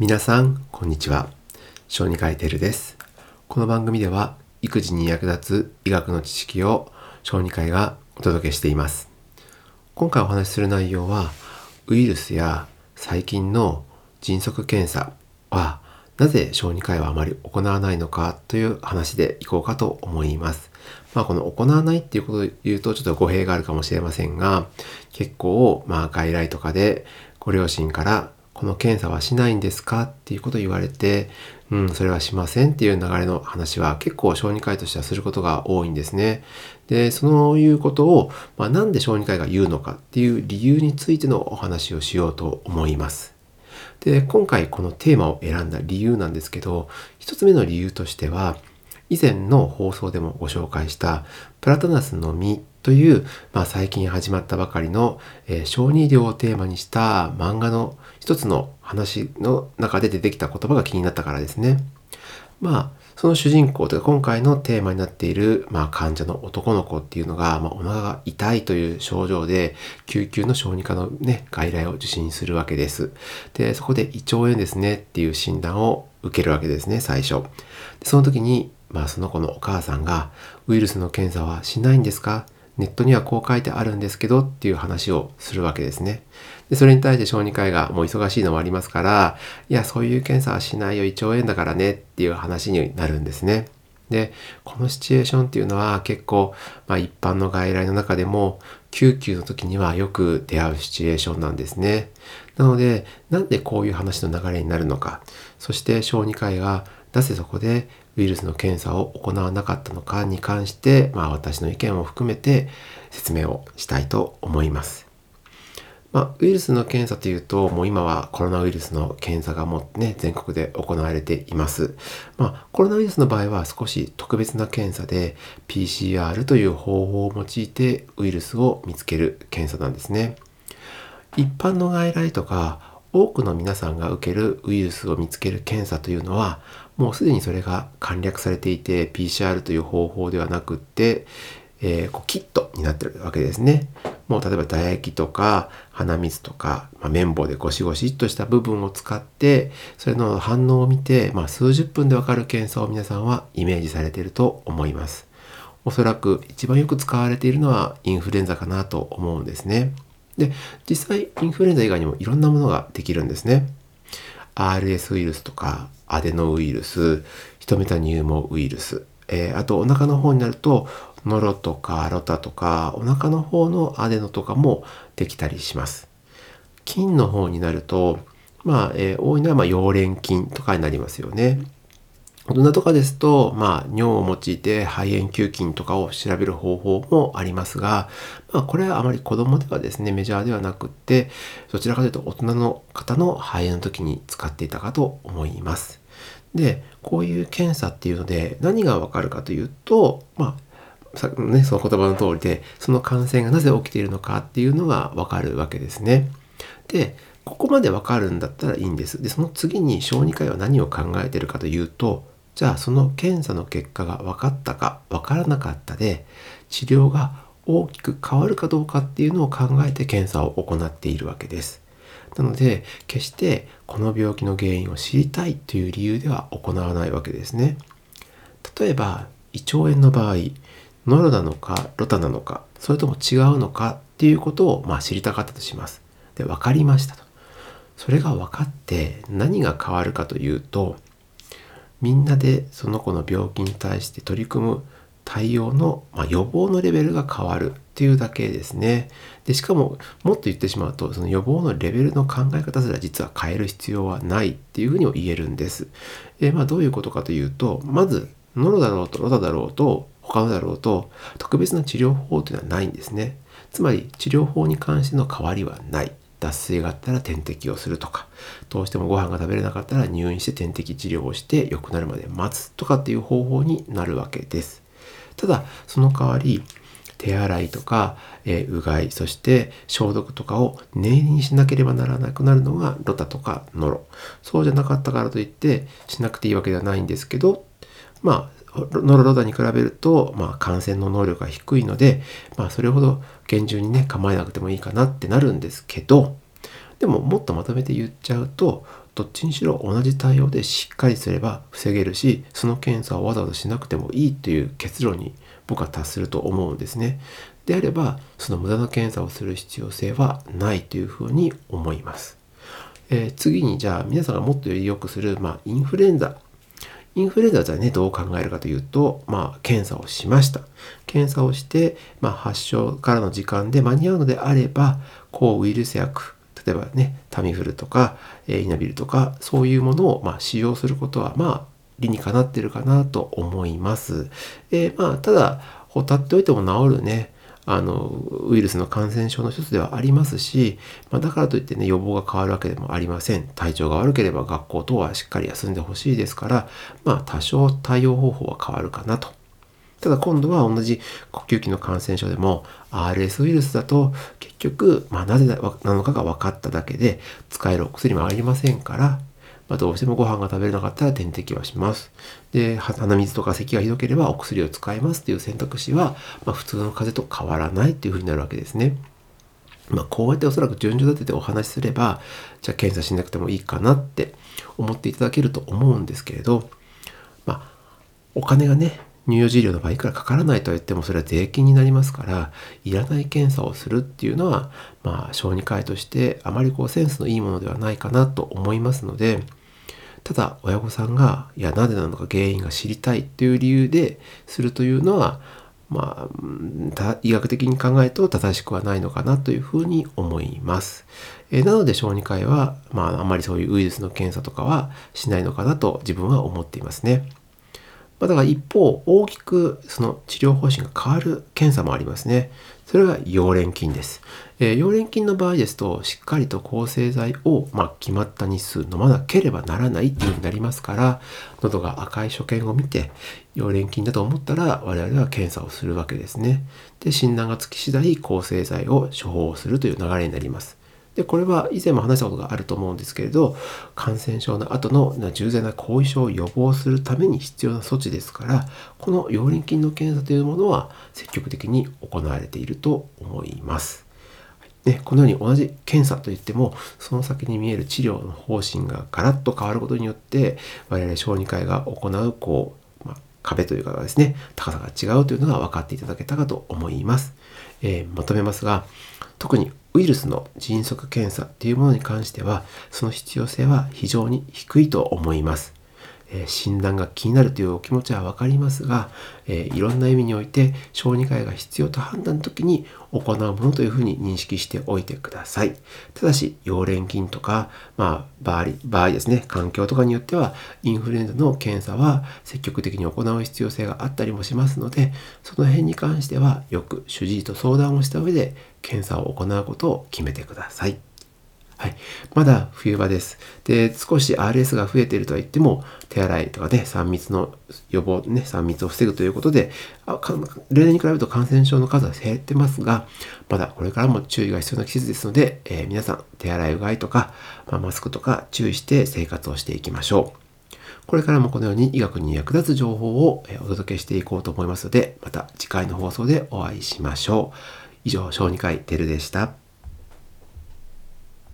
皆さんこんにちは。小児科医テルです。この番組では育児に役立つ医学の知識を小児科医がお届けしています。今回お話しする内容はウイルスや細菌の迅速検査はなぜ小児科医はあまり行わないのかという話でいこうかと思います。まあこの行わないっていうことを言うとちょっと語弊があるかもしれませんが結構まあ外来とかでご両親からこの検査はしないんですか？っていうことを言われて、うん、それはしませんっていう流れの話は結構小児科医としてはすることが多いんですね。で、そういうことを、まあ、なんで小児科医が言うのかっていう理由についてのお話をしようと思います。で、今回このテーマを選んだ理由なんですけど、一つ目の理由としては、以前の放送でもご紹介したプラタナスの実という、まあ、最近始まったばかりの、えー、小児医療をテーマにした漫画の一つの話の中で出てきた言葉が気になったからですね。まあその主人公というか今回のテーマになっている、まあ、患者の男の子っていうのが、まあ、お腹が痛いという症状で救急の小児科のね外来を受診するわけです。でそこで胃腸炎ですねっていう診断を受けるわけですね最初。でその時に、まあ、その子のお母さんが「ウイルスの検査はしないんですか?」ネットにはこう書いてあるんですけどっていう話をするわけですね。でそれに対して小児科医がもう忙しいのもありますから、いや、そういう検査はしないよ、胃腸炎だからねっていう話になるんですね。で、このシチュエーションっていうのは結構、まあ、一般の外来の中でも救急の時にはよく出会うシチュエーションなんですね。なので、なんでこういう話の流れになるのか、そして小児科医がなぜそこでウイルスの検査を行わなかったのかに関して、まあ、私の意見を含めて説明をしたいと思います。まあ、ウイルスの検査というと、もう今はコロナウイルスの検査がもうね、全国で行われています。まあ、コロナウイルスの場合は少し特別な検査で PCR という方法を用いてウイルスを見つける検査なんですね。一般の外来とか多くの皆さんが受けるウイルスを見つける検査というのはもうすでにそれが簡略されていて PCR という方法ではなくって、えー、こうキットになってるわけですね。もう例えば唾液とか鼻水とか、まあ、綿棒でゴシゴシっとした部分を使ってそれの反応を見て、まあ、数十分でわかる検査を皆さんはイメージされていると思います。おそらく一番よく使われているのはインフルエンザかなと思うんですね。で、実際インフルエンザ以外にもいろんなものができるんですね。RS ウイルスとかアデノウイルス、ヒトメタニューモウイルス、えー、あとお腹の方になるとノロとかロタとかお腹の方のアデノとかもできたりします。菌の方になるとまあ、えー、多いのはまあ溶連菌とかになりますよね。大人とかですと、まあ、尿を用いて肺炎球菌とかを調べる方法もありますが、まあ、これはあまり子供ではですね、メジャーではなくって、どちらかというと大人の方の肺炎の時に使っていたかと思います。で、こういう検査っていうので何がわかるかというと、まあ、さね、その言葉の通りで、その感染がなぜ起きているのかっていうのがわかるわけですね。で、ここまでわかるんだったらいいんです。で、その次に小児科医は何を考えてるかというと、じゃあその検査の結果が分かったか分からなかったで治療が大きく変わるかどうかっていうのを考えて検査を行っているわけです。なので決してこの病気の原因を知りたいという理由では行わないわけですね。例えば胃腸炎の場合ノロなのかロタなのかそれとも違うのかっていうことをまあ知りたかったとします。で分かりましたと。それが分かって何が変わるかというとみんなでその子の病気に対して取り組む対応の、まあ、予防のレベルが変わるっていうだけですね。でしかももっと言ってしまうとその予防のレベルの考え方すら実は変える必要はないっていうふうにも言えるんです。えまあ、どういうことかというとまずノロだろうとロタだろうと他のだろうと特別な治療法というのはないんですね。つまり治療法に関しての変わりはない。脱水があったら点滴をするとかどうしてもご飯が食べれなかったら入院して点滴治療をして良くなるまで待つとかっていう方法になるわけです。ただその代わり手洗いとか、えー、うがいそして消毒とかを念入りにしなければならなくなるのがロタとかノロ。そうじゃなかったからといってしなくていいわけではないんですけどまあノロロタに比べると、まあ、感染の能力が低いので、まあ、それほど厳重にね構えなくてもいいかなってなるんですけどでももっとまとめて言っちゃうとどっちにしろ同じ対応でしっかりすれば防げるしその検査をわざわざしなくてもいいという結論に僕は達すると思うんですね。であればその無駄な検査をする必要性はないというふうに思います。えー、次にじゃあ皆さんがもっとより良くする、まあ、インフルエンザインフルエンザはねどう考えるかというと、まあ、検査をしました検査をして、まあ、発症からの時間で間に合うのであれば抗ウイルス薬例えばねタミフルとか、え、イナビルとかそういうものを、まあ、使用することはまあ理にかなってるかなと思います。えー、まあただほたっておいても治るねあのウイルスの感染症の一つではありますし、まあ、だからといってね予防が変わるわけでもありません。体調が悪ければ学校等はしっかり休んでほしいですからまあ多少対応方法は変わるかなと。ただ今度は同じ呼吸器の感染症でも RS ウイルスだと結局、まあ、なぜなのかが分かっただけで使えるお薬もありませんからまあ、どうしてもご飯が食べれなかったら点滴はします。で、鼻水とか咳がひどければお薬を使いますという選択肢は、まあ、普通の風邪と変わらないというふうになるわけですね。まあ、こうやっておそらく順序立ててお話しすれば、じゃあ検査しなくてもいいかなって思っていただけると思うんですけれど、まあ、お金がね、乳幼児医療の場合いくらかからないとは言ってもそれは税金になりますからいらない検査をするっていうのはまあ小児科医としてあまりこうセンスのいいものではないかなと思いますのでただ親御さんがいやなぜなのか原因が知りたいっていう理由でするというのはまあ、医学的に考えると正しくはないのかなというふうに思います。えなので小児科医は、まあ、あまりそういうウイルスの検査とかはしないのかなと自分は思っていますね。まあ、だから一方、大きくその治療方針が変わる検査もありますね。それが溶連菌です。えー、溶連菌の場合ですと、しっかりと抗生剤を、まあ、決まった日数飲まなければならないっていうふうになりますから、喉が赤い所見を見て、溶連菌だと思ったら、我々は検査をするわけですね。で、診断がつき次第、抗生剤を処方するという流れになります。でこれは以前も話したことがあると思うんですけれど感染症の後の重大な後遺症を予防するために必要な措置ですからこの溶連菌の検査というものは積極的に行われていると思います。ね、このように同じ検査といってもその先に見える治療の方針がガラッと変わることによって我々小児科医が行うこう、まあ、壁というかですね高さが違うというのが分かっていただけたかと思います。えー、まとめますが特にウイルスの迅速検査っていうものに関してはその必要性は非常に低いと思います。え、診断が気になるというお気持ちは分かりますが、え、いろんな意味において小児科医が必要と判断の時に行うものというふうに認識しておいてください。ただし、溶連菌とか、まあ、場合場合ですね、環境とかによっては、インフルエンザの検査は積極的に行う必要性があったりもしますので、その辺に関しては、よく主治医と相談をした上で、検査を行うことを決めてください。はい。まだ冬場です。で、少し RS が増えているとは言っても、手洗いとかね、3密の予防、ね、3密を防ぐということで、あ例年に比べると感染症の数は減ってますが、まだこれからも注意が必要な季節ですので、えー、皆さん、手洗いうがいとか、まあ、マスクとか注意して生活をしていきましょう。これからもこのように医学に役立つ情報をお届けしていこうと思いますので、また次回の放送でお会いしましょう。以上、小児科医てるでした。